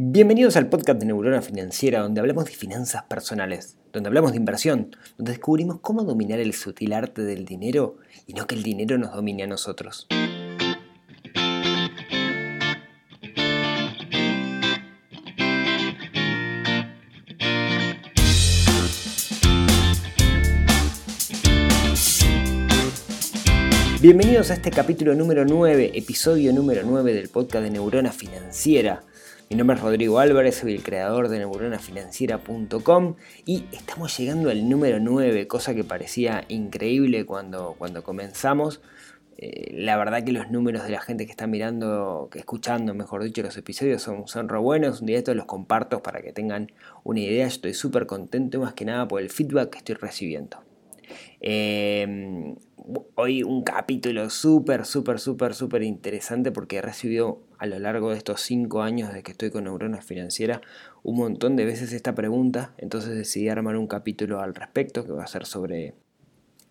Bienvenidos al podcast de Neurona Financiera, donde hablamos de finanzas personales, donde hablamos de inversión, donde descubrimos cómo dominar el sutil arte del dinero y no que el dinero nos domine a nosotros. Bienvenidos a este capítulo número 9, episodio número 9 del podcast de Neurona Financiera. Mi nombre es Rodrigo Álvarez, soy el creador de neuronafinanciera.com y estamos llegando al número 9, cosa que parecía increíble cuando, cuando comenzamos. Eh, la verdad que los números de la gente que está mirando, que escuchando, mejor dicho, los episodios son, son re buenos. Un día estos los comparto para que tengan una idea. Estoy súper contento más que nada por el feedback que estoy recibiendo. Eh, hoy un capítulo súper, súper, súper, súper interesante porque he recibido a lo largo de estos cinco años de que estoy con Neuronas Financiera un montón de veces esta pregunta. Entonces decidí armar un capítulo al respecto que va a ser sobre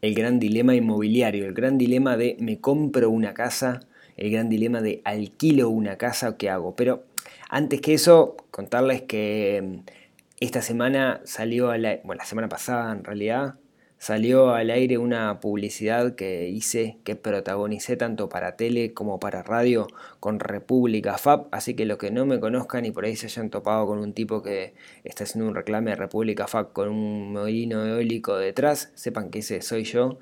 el gran dilema inmobiliario, el gran dilema de me compro una casa, el gran dilema de alquilo una casa o qué hago. Pero antes que eso, contarles que esta semana salió, a la, bueno, la semana pasada en realidad, salió al aire una publicidad que hice, que protagonicé tanto para tele como para radio con República FAB, así que los que no me conozcan y por ahí se hayan topado con un tipo que está haciendo un reclame de República FAB con un molino eólico detrás, sepan que ese soy yo.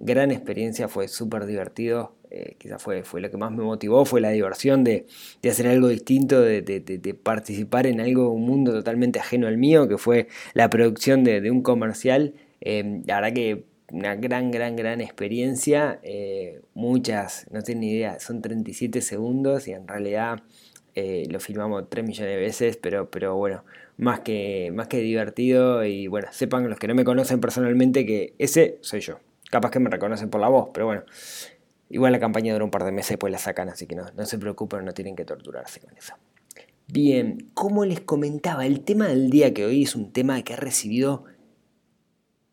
Gran experiencia, fue súper divertido, eh, quizás fue, fue lo que más me motivó, fue la diversión de, hacer algo distinto, de, participar en algo, un mundo totalmente ajeno al mío, que fue la producción de un comercial Em, la verdad que una gran, gran, gran experiencia. Eh, muchas, no tienen ni idea, son 37 segundos y en realidad eh, lo filmamos 3 millones de veces, pero, pero bueno, más que, más que divertido. Y bueno, sepan los que no me conocen personalmente que ese soy yo. Capaz que me reconocen por la voz, pero bueno. Igual la campaña dura un par de meses, después la sacan, así que no, no se preocupen, no tienen que torturarse con eso. Bien, como les comentaba, el tema del día que hoy es un tema que ha recibido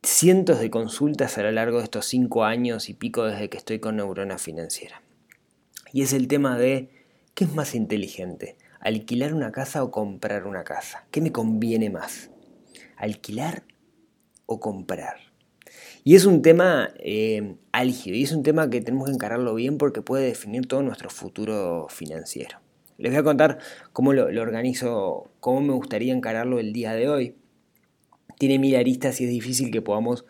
cientos de consultas a lo largo de estos cinco años y pico desde que estoy con Neurona Financiera. Y es el tema de, ¿qué es más inteligente? ¿Alquilar una casa o comprar una casa? ¿Qué me conviene más? ¿Alquilar o comprar? Y es un tema eh, álgido y es un tema que tenemos que encararlo bien porque puede definir todo nuestro futuro financiero. Les voy a contar cómo lo organizo, cómo me gustaría encararlo el día de hoy tiene mil aristas y es difícil que podamos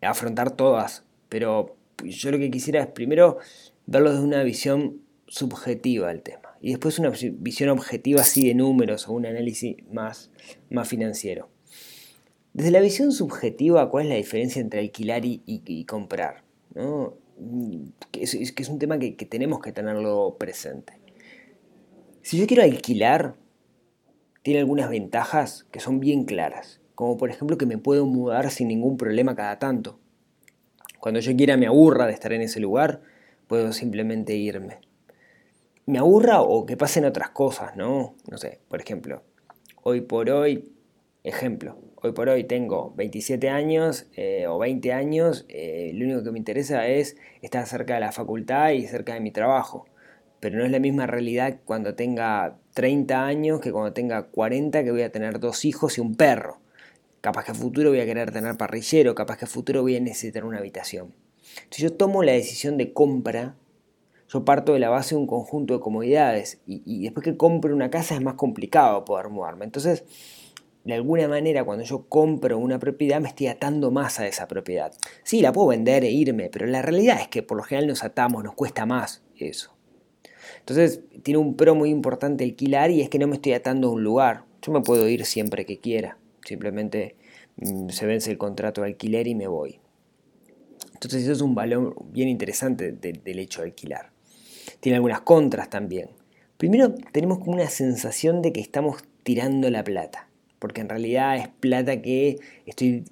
afrontar todas. Pero yo lo que quisiera es primero verlo desde una visión subjetiva del tema y después una visión objetiva así de números o un análisis más, más financiero. Desde la visión subjetiva, ¿cuál es la diferencia entre alquilar y, comprar? ¿No? Que, es, un tema que tenemos que tenerlo presente. Si yo quiero alquilar, tiene algunas ventajas que son bien claras como por ejemplo que me puedo mudar sin ningún problema cada tanto. Cuando yo quiera me aburra de estar en ese lugar, puedo simplemente irme. Me aburra o que pasen otras cosas, ¿no? No sé, por ejemplo, hoy por hoy, ejemplo, hoy por hoy tengo 27 años eh, o 20 años, eh, lo único que me interesa es estar cerca de la facultad y cerca de mi trabajo. Pero no es la misma realidad cuando tenga 30 años que cuando tenga 40 que voy a tener dos hijos y un perro. Capaz que a futuro voy a querer tener parrillero, capaz que a futuro voy a necesitar una habitación. Si yo tomo la decisión de compra, yo parto de la base de un conjunto de comodidades y, después que compro una casa es más complicado poder mudarme. Entonces, de alguna manera, cuando yo compro una propiedad, me estoy atando más a esa propiedad. Sí, la puedo vender e irme, pero la realidad es que por lo general nos atamos, nos cuesta más eso. Entonces, tiene un pro muy importante alquilar y es que no me estoy atando a un lugar. Yo me puedo ir siempre que quiera. Simplemente mm, se vence el contrato de alquiler y me voy. Entonces eso es un valor bien interesante del hecho de alquilar. Tiene algunas contras también. Primero tenemos como una sensación de que estamos tirando la plata, porque en realidad es plata que estoy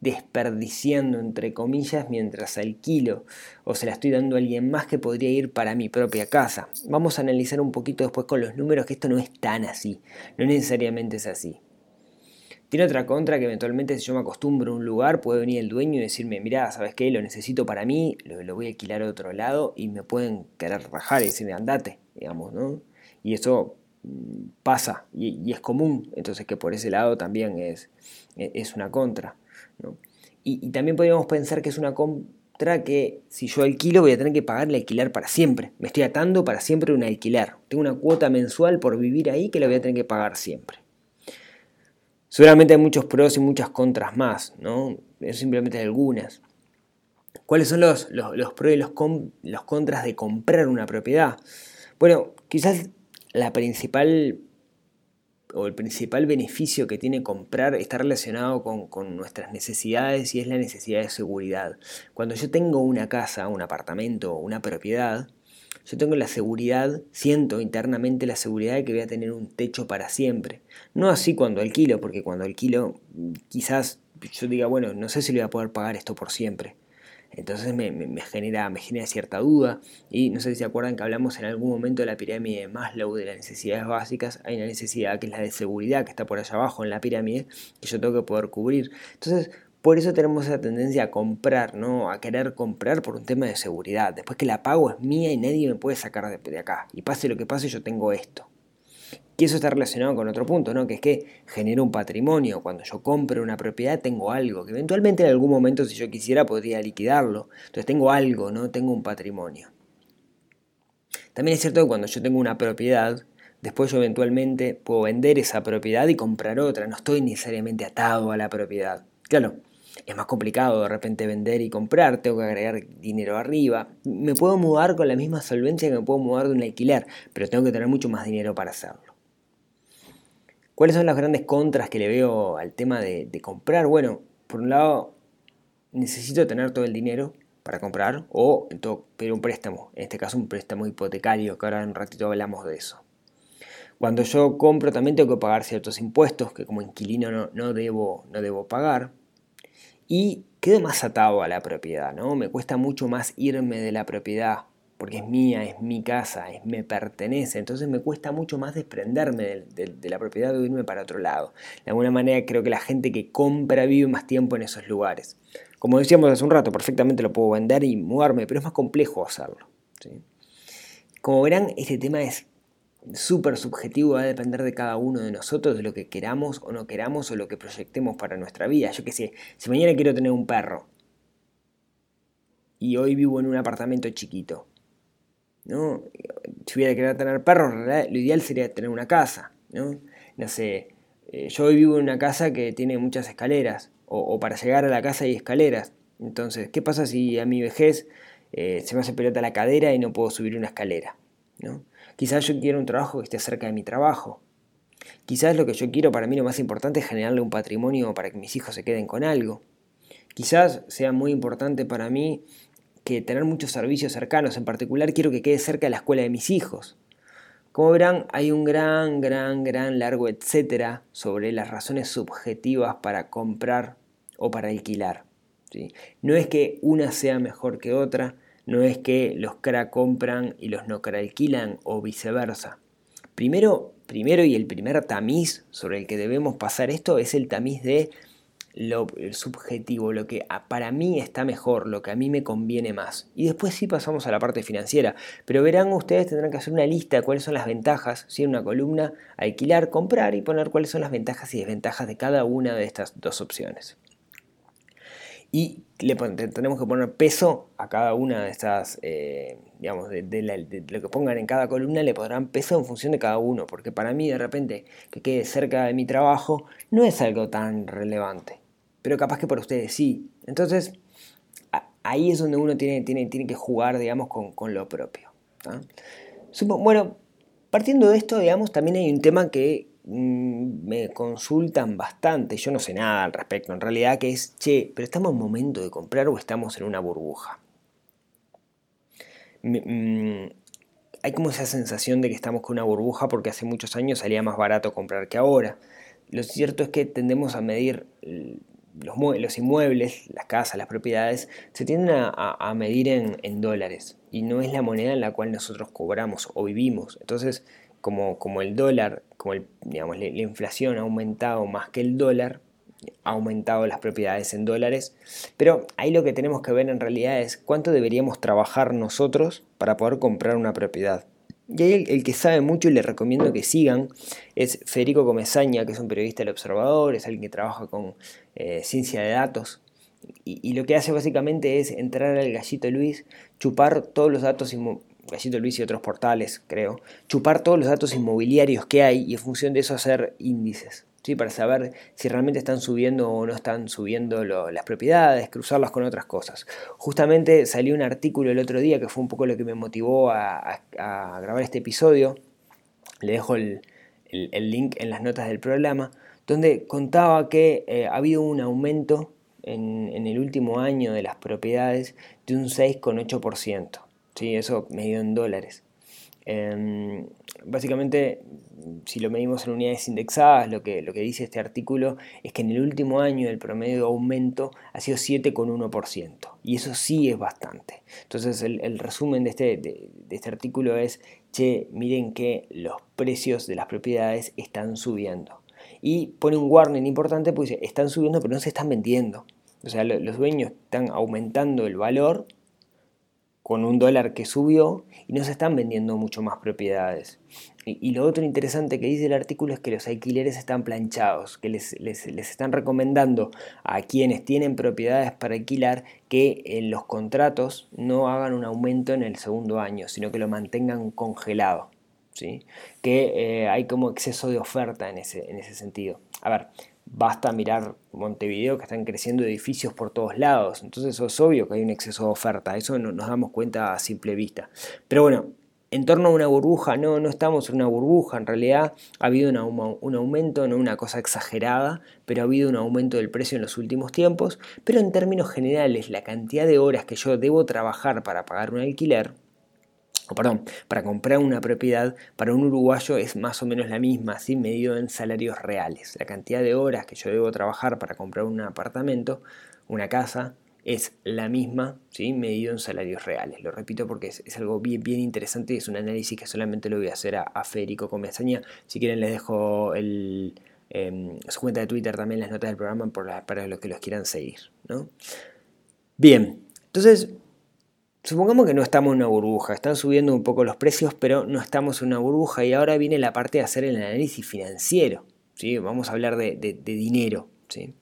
desperdiciando entre comillas mientras alquilo o se la estoy dando a alguien más que podría ir para mi propia casa. Vamos a analizar un poquito después con los números que esto no es tan así, no necesariamente es así. Tiene otra contra que eventualmente si yo me acostumbro a un lugar puede venir el dueño y decirme, mira, ¿sabes qué? Lo necesito para mí, lo, voy a alquilar a otro lado y me pueden querer rajar y decirme, andate, digamos, ¿no? Y eso pasa y, es común, entonces que por ese lado también es, es una contra. Y, también podríamos pensar que es una contra que si yo alquilo voy a tener que pagar el alquiler para siempre. Me estoy atando para siempre un alquiler. Tengo una cuota mensual por vivir ahí que la voy a tener que pagar siempre. Seguramente hay muchos pros y muchas contras más, ¿no? Simplemente algunas. ¿Cuáles son los, los, pros y los, los contras de comprar una propiedad? Bueno, quizás la principal o el principal beneficio que tiene comprar está relacionado con, nuestras necesidades y es la necesidad de seguridad. Cuando yo tengo una casa, un apartamento, una propiedad, yo tengo la seguridad, siento internamente la seguridad de que voy a tener un techo para siempre. No así cuando alquilo, porque cuando alquilo quizás yo diga, bueno, no sé si le voy a poder pagar esto por siempre. Entonces me, genera, me genera cierta duda. Y no sé si se acuerdan que hablamos en algún momento de la pirámide de Maslow de las necesidades básicas. Hay una necesidad que es la de seguridad, que está por allá abajo en la pirámide, que yo tengo que poder cubrir. Entonces, por eso tenemos esa tendencia a comprar, ¿no? A querer comprar por un tema de seguridad. Después que la pago es mía y nadie me puede sacar de, acá. Y pase lo que pase, yo tengo esto. Y eso está relacionado con otro punto, ¿no? que es que genera un patrimonio. Cuando yo compro una propiedad tengo algo, que eventualmente en algún momento si yo quisiera podría liquidarlo. Entonces tengo algo, ¿no? tengo un patrimonio. También es cierto que cuando yo tengo una propiedad, después yo eventualmente puedo vender esa propiedad y comprar otra. No estoy necesariamente atado a la propiedad. Claro, es más complicado de repente vender y comprar, tengo que agregar dinero arriba. Me puedo mudar con la misma solvencia que me puedo mudar de un alquiler, pero tengo que tener mucho más dinero para hacerlo. ¿Cuáles son las grandes contras que le veo al tema de, comprar? Bueno, por un lado, necesito tener todo el dinero para comprar o pedir un préstamo, en este caso un préstamo hipotecario, que ahora en un ratito hablamos de eso. Cuando yo compro también tengo que pagar ciertos impuestos que como inquilino no, no, debo, no debo pagar. Y quedo más atado a la propiedad, ¿no? Me cuesta mucho más irme de la propiedad porque es mía, es mi casa, es, me pertenece, entonces me cuesta mucho más desprenderme de, la propiedad o irme para otro lado. De alguna manera creo que la gente que compra vive más tiempo en esos lugares. Como decíamos hace un rato, perfectamente lo puedo vender y mudarme, pero es más complejo hacerlo. Como verán, este tema es súper subjetivo, va a depender de cada uno de nosotros, de lo que queramos o no queramos o lo que proyectemos para nuestra vida. Yo qué sé, si mañana quiero tener un perro y hoy vivo en un apartamento chiquito, ¿no? Si hubiera querido tener perros, lo ideal sería tener una casa, ¿no? No sé, eh, yo hoy vivo en una casa que tiene muchas escaleras, o, para llegar a la casa hay escaleras. Entonces, ¿qué pasa si a mi vejez eh, se me hace pelota la cadera y no puedo subir una escalera? ¿no? Quizás yo quiero un trabajo que esté cerca de mi trabajo. Quizás lo que yo quiero para mí lo más importante es generarle un patrimonio para que mis hijos se queden con algo. Quizás sea muy importante para mí que tener muchos servicios cercanos. En particular quiero que quede cerca de la escuela de mis hijos. Como verán, hay un gran, gran, gran largo etcétera sobre las razones subjetivas para comprar o para alquilar. ¿sí? No es que una sea mejor que otra, no es que los CRA compran y los no CRA alquilan o viceversa. Primero, primero y el primer tamiz sobre el que debemos pasar esto es el tamiz de lo subjetivo, lo que para mí está mejor, lo que a mí me conviene más. Y después sí pasamos a la parte financiera. Pero verán, ustedes tendrán que hacer una lista de cuáles son las ventajas, si en una columna, alquilar, comprar y poner cuáles son las ventajas y desventajas de cada una de estas dos opciones. Y le tenemos que poner peso a cada una de estas, eh, digamos, de, lo que pongan en cada columna, le pondrán peso en función de cada uno, porque para mí de repente que quede cerca de mi trabajo no es algo tan relevante pero capaz que para ustedes sí. Entonces, ahí es donde uno tiene, tiene, tiene que jugar, digamos, con, lo propio. Bueno, partiendo de esto, digamos, también hay un tema que me consultan bastante, yo no sé nada al respecto, en realidad, que es, che, pero estamos en momento de comprar o estamos en una burbuja. Mm, hay como esa sensación de que estamos con una burbuja porque hace muchos años salía más barato comprar que ahora. Lo cierto es que tendemos a medir los, inmuebles, las casas, las propiedades, se tienden a, medir en, dólares y no es la moneda en la cual nosotros cobramos o vivimos. Entonces, como, como el dólar, como digamos, la, inflación ha aumentado más que el dólar, ha aumentado las propiedades en dólares, pero ahí lo que tenemos que ver en realidad es cuánto deberíamos trabajar nosotros para poder comprar una propiedad. Y ahí el, que sabe mucho y le recomiendo que sigan es Federico Comezaña, que es un periodista del Observador, es alguien que trabaja con eh, ciencia de datos. Y, lo que hace básicamente es entrar al Gallito Luis, chupar todos los datos, Gallito Luis y otros portales, creo, chupar todos los datos inmobiliarios que hay y en función de eso hacer índices para saber si realmente están subiendo o no están subiendo las propiedades, cruzarlas con otras cosas. Justamente salió un artículo el otro día que fue un poco lo que me motivó a, grabar este episodio. Le dejo el, link en las notas del programa, donde contaba que eh, ha habido un aumento en, en, el último año de las propiedades de un 6,8%. ¿Sí? Eso medido en dólares. Em, básicamente, si lo medimos en unidades indexadas, lo que, lo que dice este artículo es que en el último año el promedio de aumento ha sido 7,1%. Y eso sí es bastante. Entonces el, resumen de este, de, este artículo es, che, miren que los precios de las propiedades están subiendo. Y pone un warning importante, pues están subiendo pero no se están vendiendo. O sea, los dueños están aumentando el valor con un dólar que subió y no se están vendiendo mucho más propiedades. Y, lo otro interesante que dice el artículo es que los alquileres están planchados, que les, están recomendando a quienes tienen propiedades para alquilar que en los contratos no hagan un aumento en el segundo año, sino que lo mantengan congelado. ¿sí? Que eh, hay como exceso de oferta en ese, en ese sentido. A ver, Basta mirar Montevideo que están creciendo edificios por todos lados. Entonces eso es obvio que hay un exceso de oferta. Eso no, nos damos cuenta a simple vista. Pero bueno, en torno a una burbuja, no, no estamos en una burbuja. En realidad ha habido un aumento, no una cosa exagerada, pero ha habido un aumento del precio en los últimos tiempos. Pero en términos generales, la cantidad de horas que yo debo trabajar para pagar un alquiler o perdón, para comprar una propiedad para un uruguayo es más o menos la misma, así medido en salarios reales. La cantidad de horas que yo debo trabajar para comprar un apartamento, una casa, es la misma, ¿sí? medido en salarios reales. Lo repito porque es, algo bien, bien interesante y es un análisis que solamente lo voy a hacer a, Federico Comesaña. Si quieren les dejo em, su cuenta de Twitter también las notas del programa para los que los quieran seguir. ¿no? Bien, entonces Supongamos que no estamos en una burbuja, están subiendo un poco los precios, pero no estamos en una burbuja y ahora viene la parte de hacer el análisis financiero. ¿sí? Vamos a hablar de, dinero. ¿sí?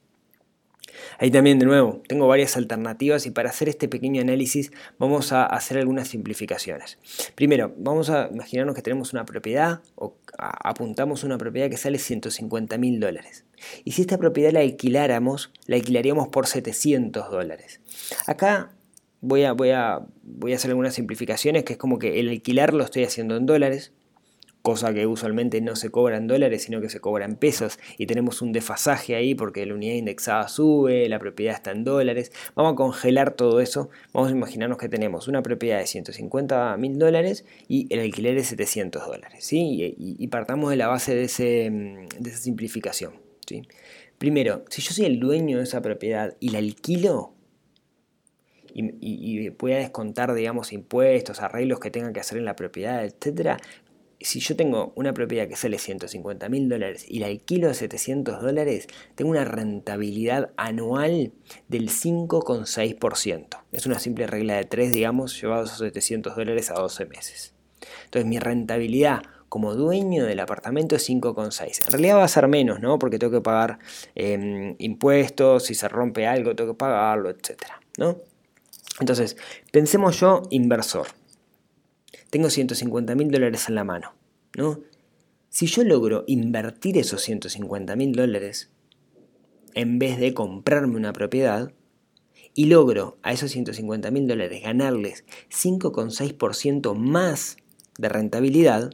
Ahí también, de nuevo, tengo varias alternativas y para hacer este pequeño análisis vamos a hacer algunas simplificaciones. Primero, vamos a imaginarnos que tenemos una propiedad o apuntamos una propiedad que sale 150 mil dólares. Y si esta propiedad la alquiláramos, la alquilaríamos por 700 dólares. Acá voy a, voy, a, voy a hacer algunas simplificaciones, que es como que el alquilar lo estoy haciendo en dólares, cosa que usualmente no se cobra en dólares, sino que se cobra en pesos, y tenemos un desfasaje ahí porque la unidad indexada sube, la propiedad está en dólares. Vamos a congelar todo eso, vamos a imaginarnos que tenemos una propiedad de 150 mil dólares y el alquiler es 700 dólares, ¿sí? Y, partamos de la base de, ese, de esa simplificación, ¿sí? Primero, si yo soy el dueño de esa propiedad y la alquilo, y, pueda descontar, digamos, impuestos, arreglos que tenga que hacer en la propiedad, etcétera, si yo tengo una propiedad que sale 150 mil dólares y la alquilo a 700 dólares, tengo una rentabilidad anual del 5,6%. Es una simple regla de 3, digamos, llevados a 700 dólares a 12 meses. Entonces mi rentabilidad como dueño del apartamento es 5,6. En realidad va a ser menos, ¿no? Porque tengo que pagar em, impuestos, si se rompe algo tengo que pagarlo, etcétera, ¿no? Entonces, pensemos yo, inversor. Tengo 150 mil dólares en la mano, ¿no? Si yo logro invertir esos 150 mil dólares en vez de comprarme una propiedad, y logro a esos 150 mil dólares ganarles 5,6% más de rentabilidad,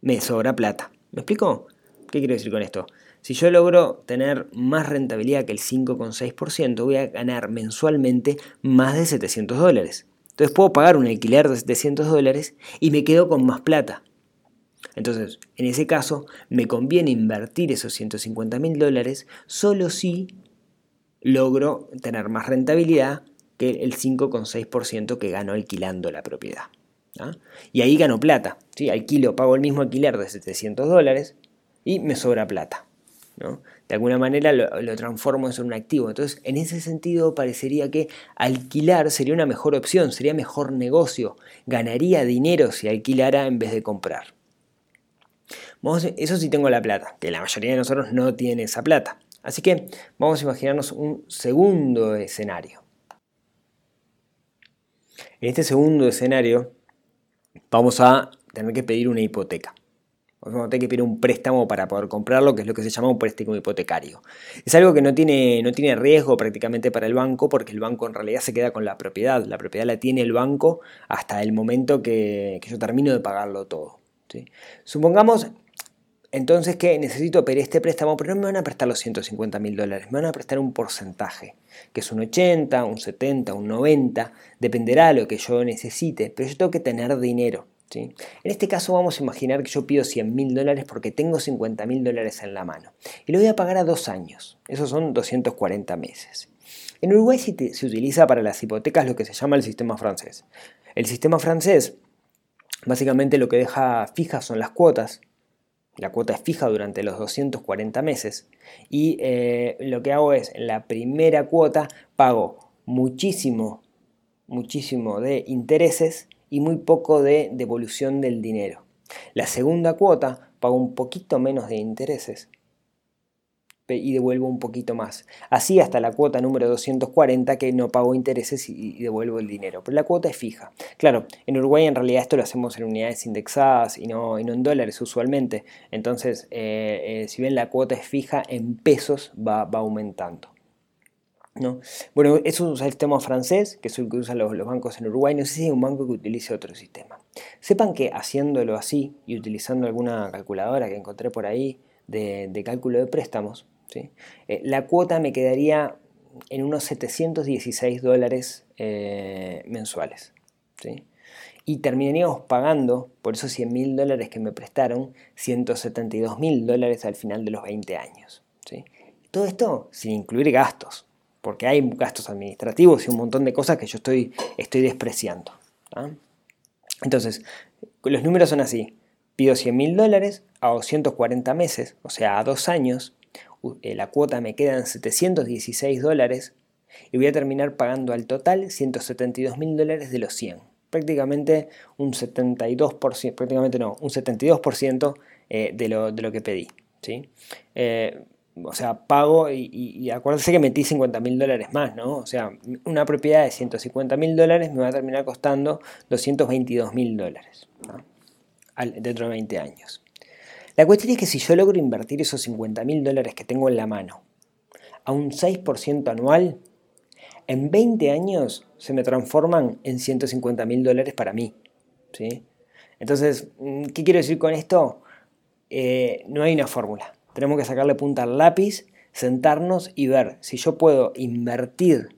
me sobra plata. ¿Me explico? ¿Qué quiero decir con esto? Si yo logro tener más rentabilidad que el 5,6%, voy a ganar mensualmente más de 700 dólares. Entonces puedo pagar un alquiler de 700 dólares y me quedo con más plata. Entonces, en ese caso, me conviene invertir esos 150 mil dólares solo si logro tener más rentabilidad que el 5,6% que gano alquilando la propiedad. ¿ah? Y ahí gano plata. ¿sí? Alquilo, pago el mismo alquiler de 700 dólares y me sobra plata. De alguna manera lo, transformo en un activo. Entonces, en ese sentido, parecería que alquilar sería una mejor opción, sería mejor negocio. Ganaría dinero si alquilara en vez de comprar. eso sí tengo la plata, que la mayoría de nosotros no tiene esa plata. Así que vamos a imaginarnos un segundo escenario. En este segundo escenario vamos a tener que pedir una hipoteca. Vamos a que pedir un préstamo para poder comprarlo, que es lo que se llama un préstamo hipotecario. Es algo que no tiene, no tiene riesgo prácticamente para el banco, porque el banco en realidad se queda con la propiedad. La propiedad la tiene el banco hasta el momento que, yo termino de pagarlo todo. Supongamos entonces que necesito pedir este préstamo, pero no me van a prestar los 150 mil dólares, me van a prestar un porcentaje, que es un 80, un 70, un 90, dependerá de lo que yo necesite, pero yo tengo que tener dinero. En este caso vamos a imaginar que yo pido 100 mil dólares porque tengo 50 mil dólares en la mano. Y lo voy a pagar a dos años, esos son 240 meses. En Uruguay se, utiliza para las hipotecas lo que se llama el sistema francés. El sistema francés básicamente lo que deja fijas son las cuotas, la cuota es fija durante los 240 meses. Y eh, lo que hago es en la primera cuota pago muchísimo, muchísimo de intereses y muy poco de devolución del dinero. La segunda cuota pago un poquito menos de intereses y devuelvo un poquito más. Así hasta la cuota número 240 que no pago intereses y devuelvo el dinero. Pero la cuota es fija. Claro, en Uruguay en realidad esto lo hacemos en unidades indexadas y no, en dólares usualmente. Entonces, eh, eh, si bien la cuota es fija, en pesos va, va aumentando. ¿No? Bueno, eso es un sistema francés, que es el que usan los, bancos en Uruguay. No sé si hay un banco que utilice otro sistema. Sepan que haciéndolo así y utilizando alguna calculadora que encontré por ahí de, cálculo de préstamos. Eh, la cuota me quedaría en unos 716 dólares eh, mensuales. Y terminaríamos pagando, por esos 100 mil dólares que me prestaron, 172 mil dólares al final de los 20 años. Todo esto sin incluir gastos porque hay gastos administrativos y un montón de cosas que yo estoy, estoy despreciando. Entonces, los números son así. Pido 100 mil dólares a 240 meses, o sea, a dos años. Eh, la cuota me queda en 716 dólares y voy a terminar pagando al total 172 mil dólares de los 100. Prácticamente un 72%, prácticamente no, un 72% eh, de, lo, de, lo, que pedí. ¿sí? Eh, o sea, pago y, y, que metí 50 mil dólares más, ¿no? O sea, una propiedad de 150 mil dólares me va a terminar costando 222 mil dólares dentro de 20 años. La cuestión es que si yo logro invertir esos 50 mil dólares que tengo en la mano a un 6% anual, en 20 años se me transforman en 150 mil dólares para mí. ¿sí? Entonces, ¿qué quiero decir con esto? Eh, no hay una fórmula. Tenemos que sacarle punta al lápiz, sentarnos y ver si yo puedo invertir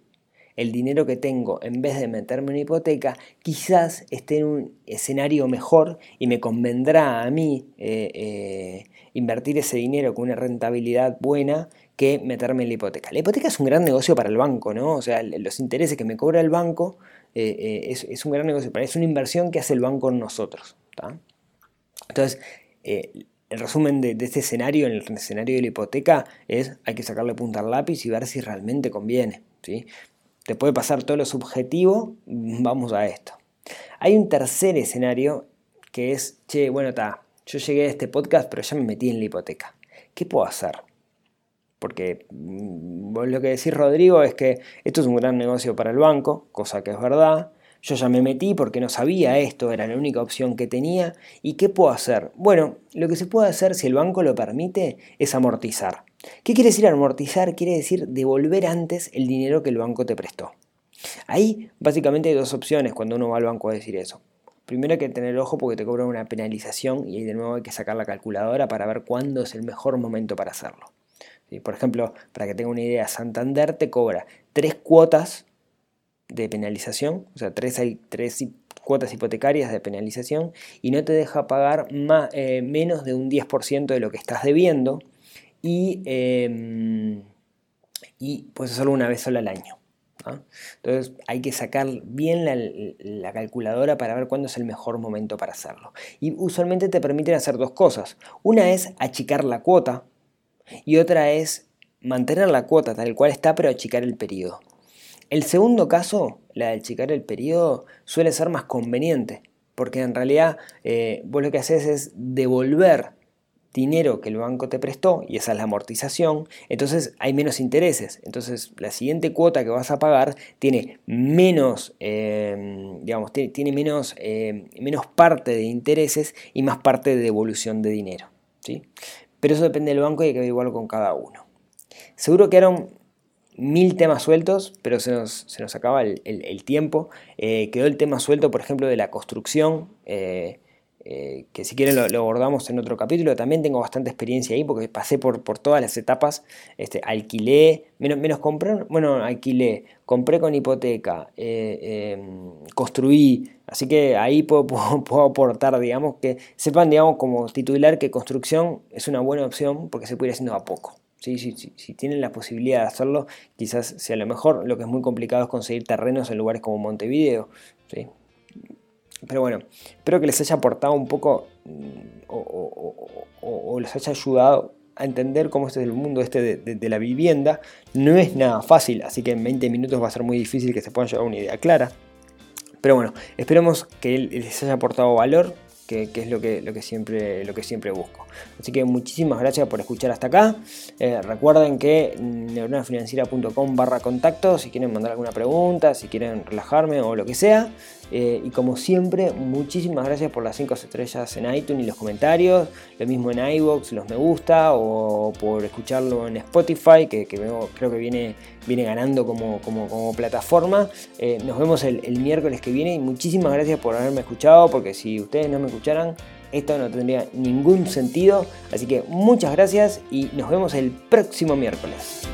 el dinero que tengo en vez de meterme en una hipoteca, quizás esté en un escenario mejor y me convendrá a mí eh, eh, invertir ese dinero con una rentabilidad buena que meterme en la hipoteca. La hipoteca es un gran negocio para el banco, ¿no? O sea, los intereses que me cobra el banco eh, es, un gran negocio, es una inversión que hace el banco en nosotros. Entonces, el resumen de, este escenario, en el escenario de la hipoteca, es hay que sacarle punta al lápiz y ver si realmente conviene. ¿sí? Te puede pasar todo lo subjetivo, vamos a esto. Hay un tercer escenario que es, che, bueno, está, yo llegué a este podcast, pero ya me metí en la hipoteca. ¿Qué puedo hacer? Porque mm, lo que decís, Rodrigo, es que esto es un gran negocio para el banco, cosa que es verdad. Yo ya me metí porque no sabía esto, era la única opción que tenía. ¿Y qué puedo hacer? Bueno, lo que se puede hacer si el banco lo permite es amortizar. ¿Qué quiere decir amortizar? Quiere decir devolver antes el dinero que el banco te prestó. Ahí básicamente hay dos opciones cuando uno va al banco a decir eso. Primero hay que tener ojo porque te cobran una penalización y de nuevo hay que sacar la calculadora para ver cuándo es el mejor momento para hacerlo. Por ejemplo, para que tenga una idea, Santander te cobra tres cuotas de penalización, o sea, tres, tres cuotas hipotecarias de penalización y no te deja pagar más, eh, menos de un 10% de lo que estás debiendo y, eh, y puedes hacerlo una vez sola al año. Entonces hay que sacar bien la, la, calculadora para ver cuándo es el mejor momento para hacerlo. Y usualmente te permiten hacer dos cosas. Una es achicar la cuota y otra es mantener la cuota tal cual está pero achicar el periodo. El segundo caso, la de achicar el periodo, suele ser más conveniente, porque en realidad eh, vos lo que haces es devolver dinero que el banco te prestó, y esa es la amortización, entonces hay menos intereses. Entonces la siguiente cuota que vas a pagar tiene menos, eh, digamos, tiene, menos, eh, menos parte de intereses y más parte de devolución de dinero. ¿sí? Pero eso depende del banco y hay que averiguarlo con cada uno. Seguro que eran mil temas sueltos, pero se nos, acaba el, tiempo. Eh, quedó el tema suelto, por ejemplo, de la construcción. Eh, que si quieren lo, abordamos en otro capítulo. También tengo bastante experiencia ahí porque pasé por, por todas las etapas. Este, alquilé, menos, menos compré, bueno, alquilé, compré con hipoteca, eh, em, construí. Así que ahí puedo, puedo, aportar, digamos, que sepan, digamos, como titular que construcción es una buena opción porque se puede ir haciendo a poco. ¿Sí? Si, tienen la posibilidad de hacerlo, quizás sea lo mejor. Lo que es muy complicado es conseguir terrenos en lugares como Montevideo. ¿sí? Pero bueno, espero que les haya aportado un poco mm, o, les haya ayudado a entender cómo es el mundo este de, la vivienda. No es nada fácil, así que en 20 minutos va a ser muy difícil que se puedan llevar una idea clara. Pero bueno, esperemos que les haya aportado valor, que, es lo que, siempre, lo que siempre busco. Así que muchísimas gracias por escuchar hasta acá. Eh, recuerden que neuronafinanciera.com barra contacto si quieren mandar alguna pregunta, si quieren relajarme o lo que sea. Eh, y como siempre, muchísimas gracias por las 5 estrellas en iTunes y los comentarios. Lo mismo en iBox, los me gusta, o por escucharlo en Spotify, que, creo que viene, viene ganando como, como, plataforma. Eh, nos vemos el, el miércoles que viene y muchísimas gracias por haberme escuchado, porque si ustedes no me escucharan, esto no tendría ningún sentido. Así que muchas gracias y nos vemos el próximo miércoles.